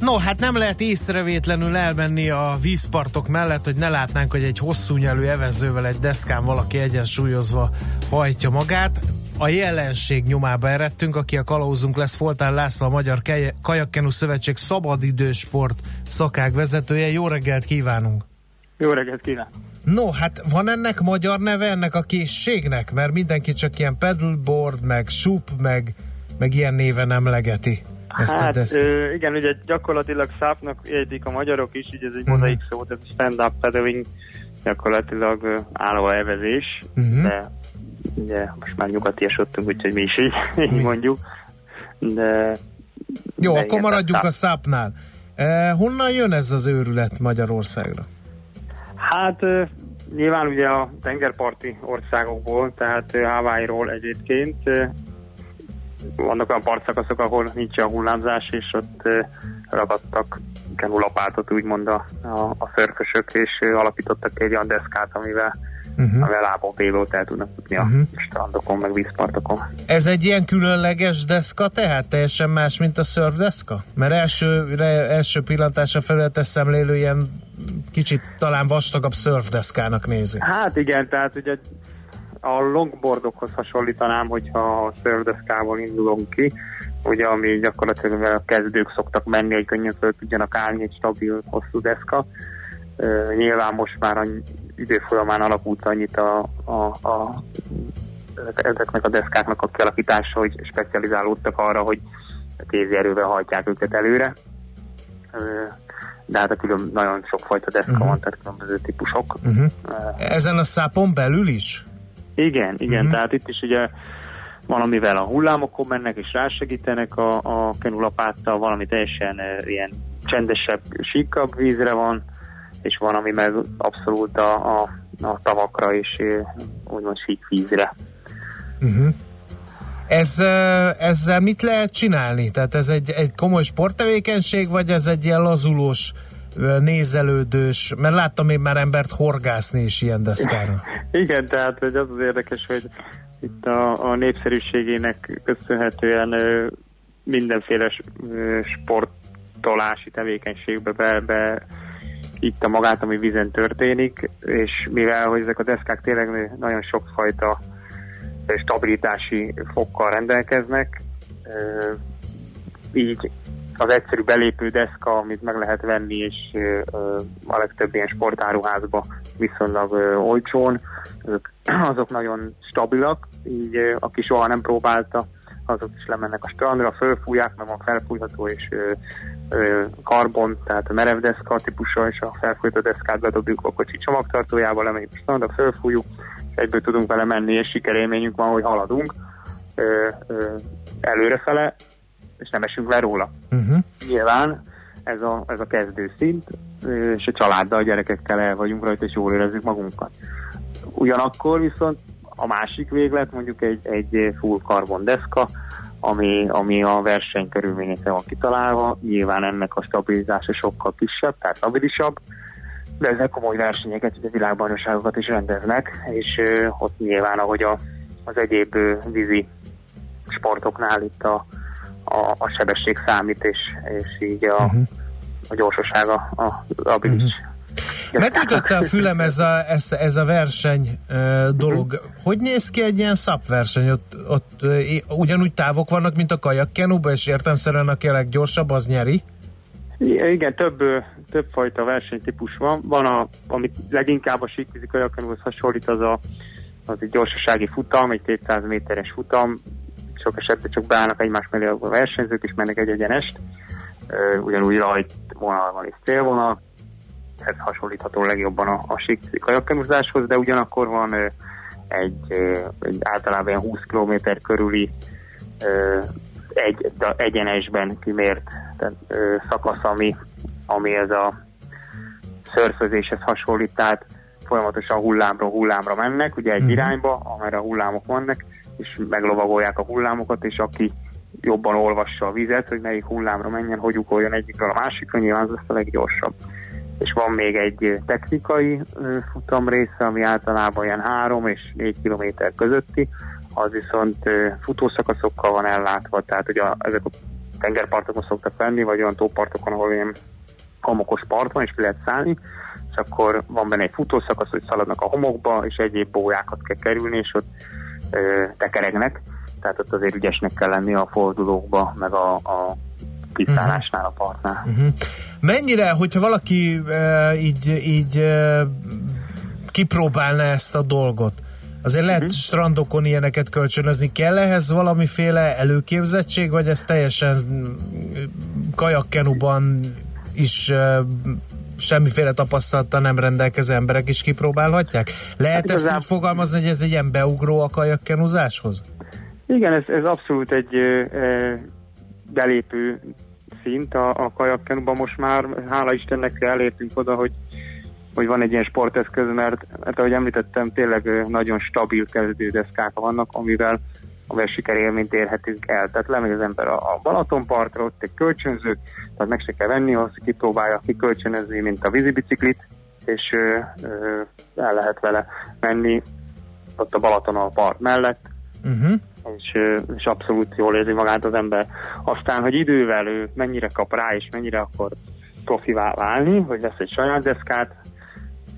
No, hát nem lehet észrevétlenül elmenni a vízpartok mellett, hogy ne látnánk, hogy egy hosszú nyelű evezővel egy deszkán valaki egyensúlyozva hajtja magát. A jelenség nyomába eredtünk, aki a kalauzunk lesz Foltán László, a Magyar Kajakkenu Szövetség szabadidősport szakák vezetője. Jó reggelt kívánunk! Jó reggelt kívánok! No, hát van ennek magyar neve ennek a készségnek? Mert mindenki csak ilyen pedalboard, meg sup, meg, meg ilyen néven emlegeti. Ezt hát a ö, igen, ugye gyakorlatilag szápnak értik a magyarok is, így ez egy uh-huh. mozaik szó, tehát stand-up paddling, gyakorlatilag álló elvezés, uh-huh. de ugye most már nyugatiasodtunk, úgyhogy mi is így, így mondjuk. De, Jó, de akkor igen, maradjunk a szápnál. Eh, honnan jön ez az őrület Magyarországra? Hát nyilván ugye a tengerparti országokból, tehát Hawaii-ról egyébként vannak olyan partszakaszok, ahol nincs a hullámzás, és ott ragadtak kenulapátot úgymond a, a, a szörfösök, és alapítottak egy olyan deszkát, amivel uh-huh. amivel lábon pélót el tudnak jutni a uh-huh. strandokon, meg vízpartokon. Ez egy ilyen különleges deszka, tehát teljesen más, mint a surfdeszka? Mert első, első pillantásra felületes szemlélő ilyen kicsit talán vastagabb surfdeszkának nézi. Hát igen, tehát ugye a longboardokhoz hasonlítanám, hogyha a surfdeszkával indulunk ki, ugye ami gyakorlatilag a kezdők szoktak menni, hogy könnyen föl tudjanak állni egy stabil, hosszú deszka. Uh, nyilván most már a idő folyamán alakult annyit a, a, a ezeknek a deszkáknak a kialakítása, hogy specializálódtak arra, hogy kézi erővel hajtják őket előre. De hát a külön nagyon sokfajta deszka uh-huh. van, tehát különböző típusok. Uh-huh. Ezen a szápon belül is? Igen, igen, uh-huh. tehát itt is ugye valamivel a hullámokon mennek és rásegítenek a, a kenulapáttal, valami teljesen uh, ilyen csendesebb, síkabb vízre van, és van, ami meg abszolút a, a, a tavakra és úgymond sík vízre. Uh-huh. Ez, ezzel mit lehet csinálni? Tehát ez egy, egy komoly sporttevékenység, vagy ez egy ilyen lazulós, nézelődős, mert láttam én már embert horgászni is ilyen deszkára. [laughs] Igen, tehát hogy az az érdekes, hogy itt a, a népszerűségének köszönhetően mindenféle sportolási tevékenységbe be, be itt a magát, ami vízen történik, és mivel hogy ezek a deszkák tényleg nagyon sokfajta stabilitási fokkal rendelkeznek, így az egyszerű belépő deszka, amit meg lehet venni, és a legtöbb ilyen sportáruházba viszonylag olcsón, azok, [clears throat] azok nagyon stabilak, így aki soha nem próbálta, azok is lemennek a strandra, fölfújják, meg a felfújható és ö, ö, karbon, tehát a merev deszka típusa, és a felfújható deszkát bedobjuk a kocsi csomagtartójába, lemegyünk a strandra, fölfújjuk, és egyből tudunk vele menni, és sikerélményünk van, hogy haladunk ö, ö, előrefele, és nem esünk le róla. Uh-huh. Nyilván ez a, ez a kezdő szint, és a családdal, a gyerekekkel el vagyunk rajta, és jól érezzük magunkat. Ugyanakkor viszont a másik véglet mondjuk egy, egy full carbon deszka, ami, ami a verseny körülményekre van kitalálva, nyilván ennek a stabilizása sokkal kisebb, tehát stabilisabb, de ezek komoly versenyeket, ugye világbajnokságokat is rendeznek, és ö, ott nyilván, ahogy a, az egyéb ö, vízi sportoknál itt a, a, a sebesség számít, és, és így a, uh-huh. a gyorsaság a, a abilis uh-huh. Megütötte a fülem ez a, ez, ez a verseny dolog. Uh-huh. Hogy néz ki egy ilyen verseny? Ott, ott ugyanúgy távok vannak, mint a kajakkenuba, és értemszerűen aki a leggyorsabb, az nyeri? Igen, több, több fajta versenytípus van. Van, a, amit leginkább a síkvízi kajakkenúhoz hasonlít, az a az egy gyorsasági futam, egy 200 méteres futam, sok esetben csak beállnak egymás mellé a versenyzők, és mennek egy egyenest, ugyanúgy rajt vonal és célvonal, ez hasonlítható legjobban a, a sík kajakkenuzáshoz, de ugyanakkor van egy, egy általában 20 km körüli egy, egyenesben kimért tehát, szakasz, ami, ami ez a szörfözéshez hasonlít, tehát folyamatosan hullámról hullámra mennek, ugye egy irányba, amerre a hullámok vannak, és meglovagolják a hullámokat, és aki jobban olvassa a vizet, hogy melyik hullámra menjen, hogy ukoljon egyikről a másikra, nyilván az lesz a leggyorsabb. És van még egy technikai futam része, ami általában ilyen 3 és 4 kilométer közötti, az viszont futószakaszokkal van ellátva, tehát a, ezek a tengerpartokon szoktak lenni, vagy olyan tópartokon, ahol ilyen homokos part van, és ki lehet szállni, és akkor van benne egy futószakasz, hogy szaladnak a homokba, és egyéb bójákat kell kerülni, és ott tekeregnek, tehát ott azért ügyesnek kell lenni a fordulókba, meg a, a kiszállásnál, a partnál. Uh-huh. Mennyire, hogyha valaki uh, így, így uh, kipróbálna ezt a dolgot, azért lehet uh-huh. strandokon ilyeneket kölcsönözni, kell ehhez valamiféle előképzettség, vagy ez teljesen kajakkenuban is uh, semmiféle tapasztalata nem rendelkező emberek is kipróbálhatják? Lehet hát ezt úgy fogalmazni, hogy ez egy ilyen beugró a kajakkenuzáshoz? Igen, ez, ez abszolút egy ö, belépő szint a, a kajakkenuban. Most már, hála Istennek elértünk oda, hogy hogy van egy ilyen sporteszköz, mert, mert ahogy említettem, tényleg nagyon stabil kezdődeszkák vannak, amivel a sikerélményt érhetünk el. Tehát lemegy az ember a Balatonpartra, ott egy kölcsönző, tehát meg se kell venni, az kipróbálja kikölcsönözni, mint a vízibiciklit, és ö, ö, el lehet vele menni ott a Balaton a part mellett, uh-huh. és, és abszolút jól érzi magát az ember. Aztán, hogy idővel ő mennyire kap rá, és mennyire akkor profivá válni, hogy lesz egy saját deszkát,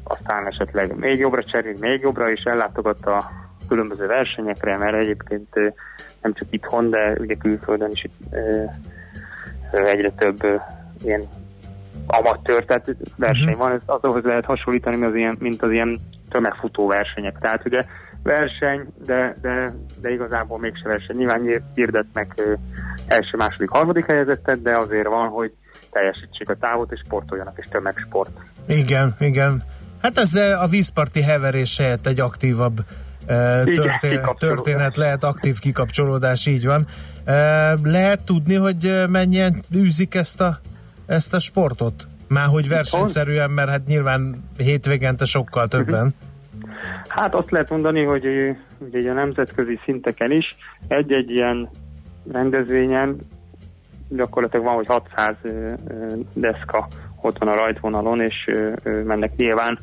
aztán esetleg még jobbra cserél, még jobbra, és ellátogatta a különböző versenyekre, mert egyébként nem csak itthon, de ugye külföldön is egyre több ilyen amatőr, tehát verseny uh-huh. van, ez azhoz lehet hasonlítani, mint az ilyen, mint az ilyen tömegfutó versenyek. Tehát ugye verseny, de, de, de igazából mégse verseny. Nyilván hirdetnek első, második, harmadik helyezettet, de azért van, hogy teljesítsék a távot, és sportoljanak, és tömegsport. Igen, igen. Hát ez a vízparti heverés helyett egy aktívabb történet, történet lehet, aktív kikapcsolódás, így van. Lehet tudni, hogy mennyien űzik ezt a, ezt a sportot? Már hogy versenyszerűen, mert hát nyilván hétvégente sokkal többen. Hát azt lehet mondani, hogy ugye a nemzetközi szinteken is egy-egy ilyen rendezvényen gyakorlatilag van, hogy 600 deszka ott van a rajtvonalon, és mennek nyilván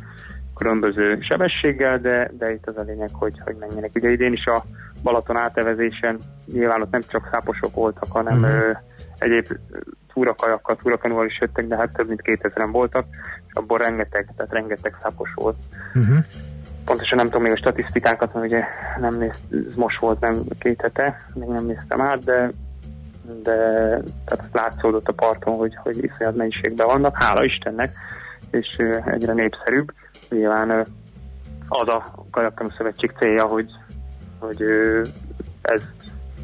különböző sebességgel, de, de itt az a lényeg, hogy, hogy menjenek. Ugye idén is a Balaton átevezésen nyilván ott nem csak száposok voltak, hanem uh-huh. ö, egyéb túrakajakkal, túrakanúval is jöttek, de hát több mint 2000-en voltak, és abból rengeteg, tehát rengeteg szápos volt. Uh-huh. Pontosan nem tudom még a statisztikákat, mert ugye nem néz, most volt nem két hete, még nem néztem át, de de tehát látszódott a parton, hogy, hogy iszonyat mennyiségben vannak, hála Istennek, és egyre népszerűbb nyilván az a Kajakkanú Szövetség célja, hogy, hogy ez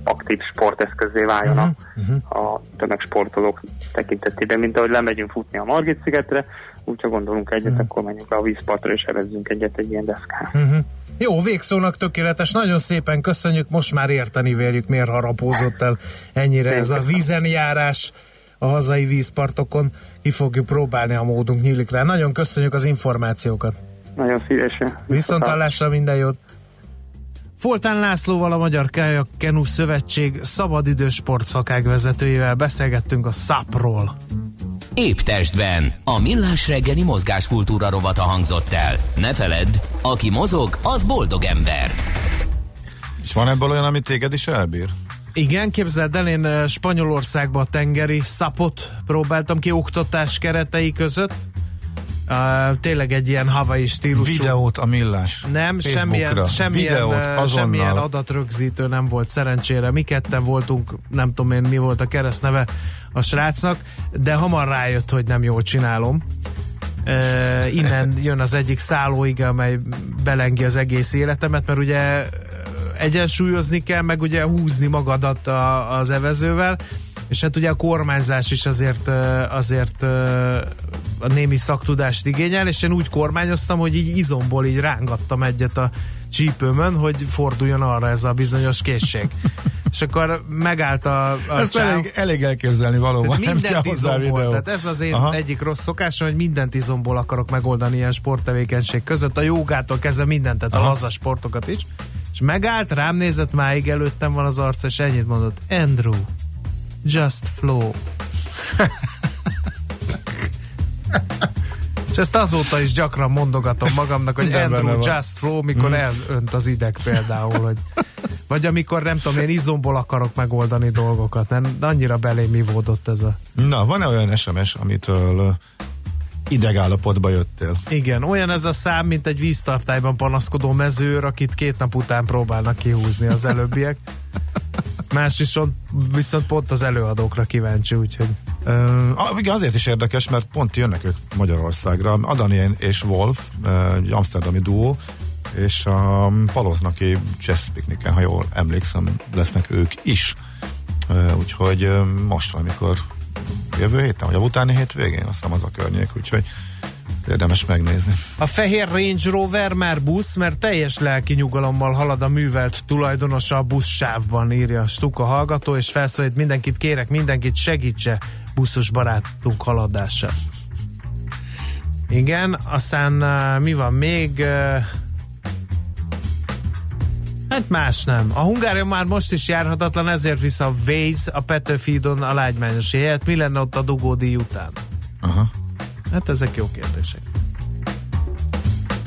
aktív sporteszközé váljon uh-huh, uh-huh. a tömegsportolók tekintetében, mint ahogy lemegyünk futni a Margit szigetre, úgyha gondolunk egyet, uh-huh. akkor menjünk le a vízpartra és evezzünk egyet egy ilyen deszkán. Uh-huh. Jó, végszónak tökéletes, nagyon szépen köszönjük, most már érteni véljük, miért harapózott el ennyire ez a vízenjárás a hazai vízpartokon. Ki fogjuk próbálni, a módunk nyílik rá. Nagyon köszönjük az információkat. Nagyon szívesen. Viszont hallásra minden jót. Foltán Lászlóval a Magyar Kajak Kenu Szövetség szabadidős sportszakák vezetőjével beszélgettünk a SZAP-ról. Épp testben a millás reggeli mozgáskultúra rovata hangzott el. Ne feledd, aki mozog, az boldog ember. És van ebből olyan, amit téged is elbír? Igen, képzeld el, én Spanyolországban a tengeri szapot próbáltam ki oktatás keretei között. Uh, tényleg egy ilyen havai stílusú. Videót a millás. Nem, semmilyen, semmilyen, Videót, semmilyen adatrögzítő nem volt szerencsére. Mi ketten voltunk, nem tudom én mi volt a keresztneve a srácnak, de hamar rájött, hogy nem jól csinálom. Uh, innen jön az egyik szállóig, amely belengi az egész életemet, mert ugye egyensúlyozni kell, meg ugye húzni magadat a, az evezővel, és hát ugye a kormányzás is azért, azért a némi szaktudást igényel, és én úgy kormányoztam, hogy így izomból így rángattam egyet a csípőmön, hogy forduljon arra ez a bizonyos készség. [laughs] és akkor megállt a, a Ezt csáv. elég, elég elképzelni valóban. Tehát mindent izomból. Tehát ez az én Aha. egyik rossz szokásom, hogy mindent izomból akarok megoldani ilyen sporttevékenység között. A jogától kezdve mindent, tehát Aha. a laza sportokat is. És megállt, rám nézett, máig előttem van az arc, és ennyit mondott. Andrew, just flow. [laughs] És ezt azóta is gyakran mondogatom magamnak, hogy Minden Andrew just flow, mikor elönt az ideg például, hogy vagy amikor nem tudom, én izomból akarok megoldani dolgokat, nem? De annyira belém ivódott ez a... Na, van-e olyan SMS, amitől idegállapotba jöttél? Igen, olyan ez a szám, mint egy víztartályban panaszkodó mezőr, akit két nap után próbálnak kihúzni az előbbiek. Más viszont, viszont pont az előadókra kíváncsi, úgyhogy Uh, igen, azért is érdekes, mert pont jönnek ők Magyarországra. Adani és Wolf, uh, egy amsterdami duó, és a Paloznaki Jazz Picnicen, ha jól emlékszem, lesznek ők is. Uh, úgyhogy uh, most valamikor jövő héten, vagy a utáni hétvégén, azt hiszem az a környék, úgyhogy érdemes megnézni. A fehér Range Rover már busz, mert teljes lelki nyugalommal halad a művelt tulajdonosa a busz sávban, írja Stuka hallgató, és felszólít mindenkit, kérek mindenkit, segítse buszos barátunk haladását. Igen, aztán uh, mi van még? Hát más nem. A Hungária már most is járhatatlan, ezért visz a Waze a Petőfidon a lágymányosi helyet. Mi lenne ott a dugódi után? Aha. Hát ezek jó kérdések.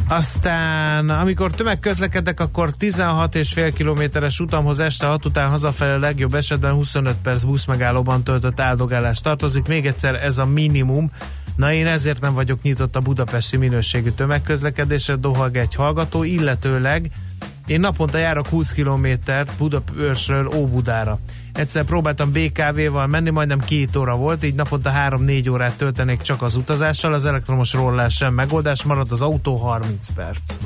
Aztán, amikor tömegközlekedek, akkor 16 és fél kilométeres utamhoz este 6 után hazafelé a legjobb esetben 25 perc buszmegállóban töltött áldogálás tartozik. Még egyszer ez a minimum. Na én ezért nem vagyok nyitott a budapesti minőségű tömegközlekedésre, dohag egy hallgató, illetőleg én naponta járok 20 kilométert Budapestről Óbudára. Egyszer próbáltam BKV-val menni, majdnem két óra volt, így naponta 3-4 órát töltenék csak az utazással, az elektromos rollás sem megoldás, marad az autó 30 perc.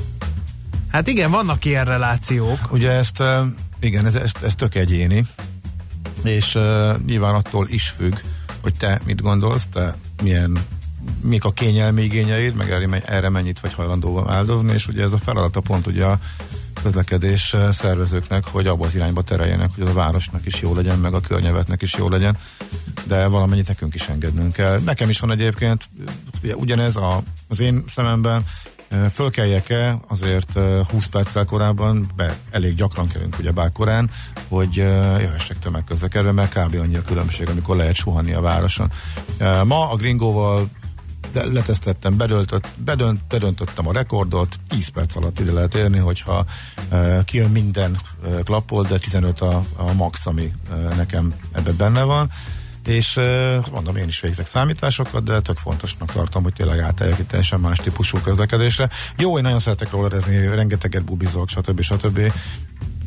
Hát igen, vannak ilyen relációk. Ugye ezt, igen, ez, ez, ez tök egyéni, és uh, nyilván attól is függ, hogy te mit gondolsz, te milyen mik a kényelmi igényeid, meg erre, erre mennyit vagy hajlandó áldozni, és ugye ez a feladata pont ugye a közlekedés eh, szervezőknek, hogy abba az irányba tereljenek, hogy az a városnak is jó legyen, meg a környezetnek is jó legyen, de valamennyit nekünk is engednünk kell. Nekem is van egyébként, ugyanez a, az én szememben, eh, fölkeljek-e azért eh, 20 perccel korábban, be elég gyakran kellünk ugye bár korán, hogy eh, jöhessek tömegközlekedve, mert kb. annyi a különbség, amikor lehet suhanni a városon. Eh, Ma a Gringóval de letesztettem, bedöltött, bedönt, bedöntöttem a rekordot, 10 perc alatt ide lehet érni, hogyha uh, kijön minden uh, klappol, de 15 a, a max, ami uh, nekem ebben benne van. És mondom, én is végzek számításokat, de tök fontosnak tartom, hogy tényleg átállják egy teljesen más típusú közlekedésre. Jó, én nagyon szeretek rollerezni, rengeteget bubizok, stb. stb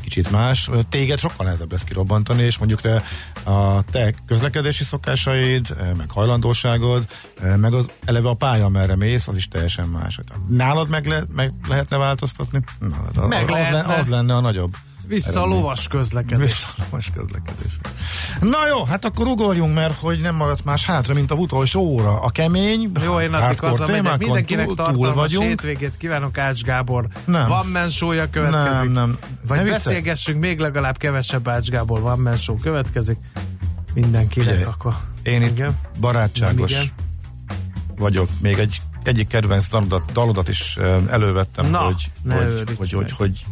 kicsit más. Téged sokkal nehezebb lesz kirobbantani, és mondjuk te a te közlekedési szokásaid, meg hajlandóságod, meg az eleve a pálya, merre mész, az is teljesen más. Nálad meg, le, meg lehetne változtatni? Nálad, Meg az, lehetne. az lenne a nagyobb. Vissza a lovas közlekedés. Vissza a lovas közlekedés. Na jó, hát akkor ugorjunk, mert hogy nem maradt más hátra, mint a utolsó óra. A kemény, Jó, én addig hardcore hazamegyek. Mindenkinek túl, tartalmas vagyunk. hétvégét kívánok, Ács Gábor. Nem. Van men show-ja következik. Nem, nem. Vagy Ne beszélgessünk még legalább kevesebb Ács Gábor Van men show következik. Mindenkinek Figyelj, akkor. Én itt Igen. barátságos Igen. vagyok. Még egy egyik kedvenc dalodat, dalodat is elővettem, Na, hogy, hogy, hogy, hogy, hogy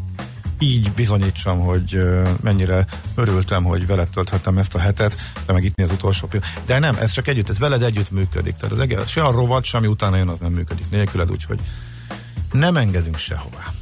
így bizonyítsam, hogy mennyire örültem, hogy veled tölthettem ezt a hetet, de meg itt mi az utolsó pillanat. De nem, ez csak együtt, ez veled együtt működik. Tehát az egész, se a rovat, semmi utána jön, az nem működik nélküled, úgyhogy nem engedünk sehová.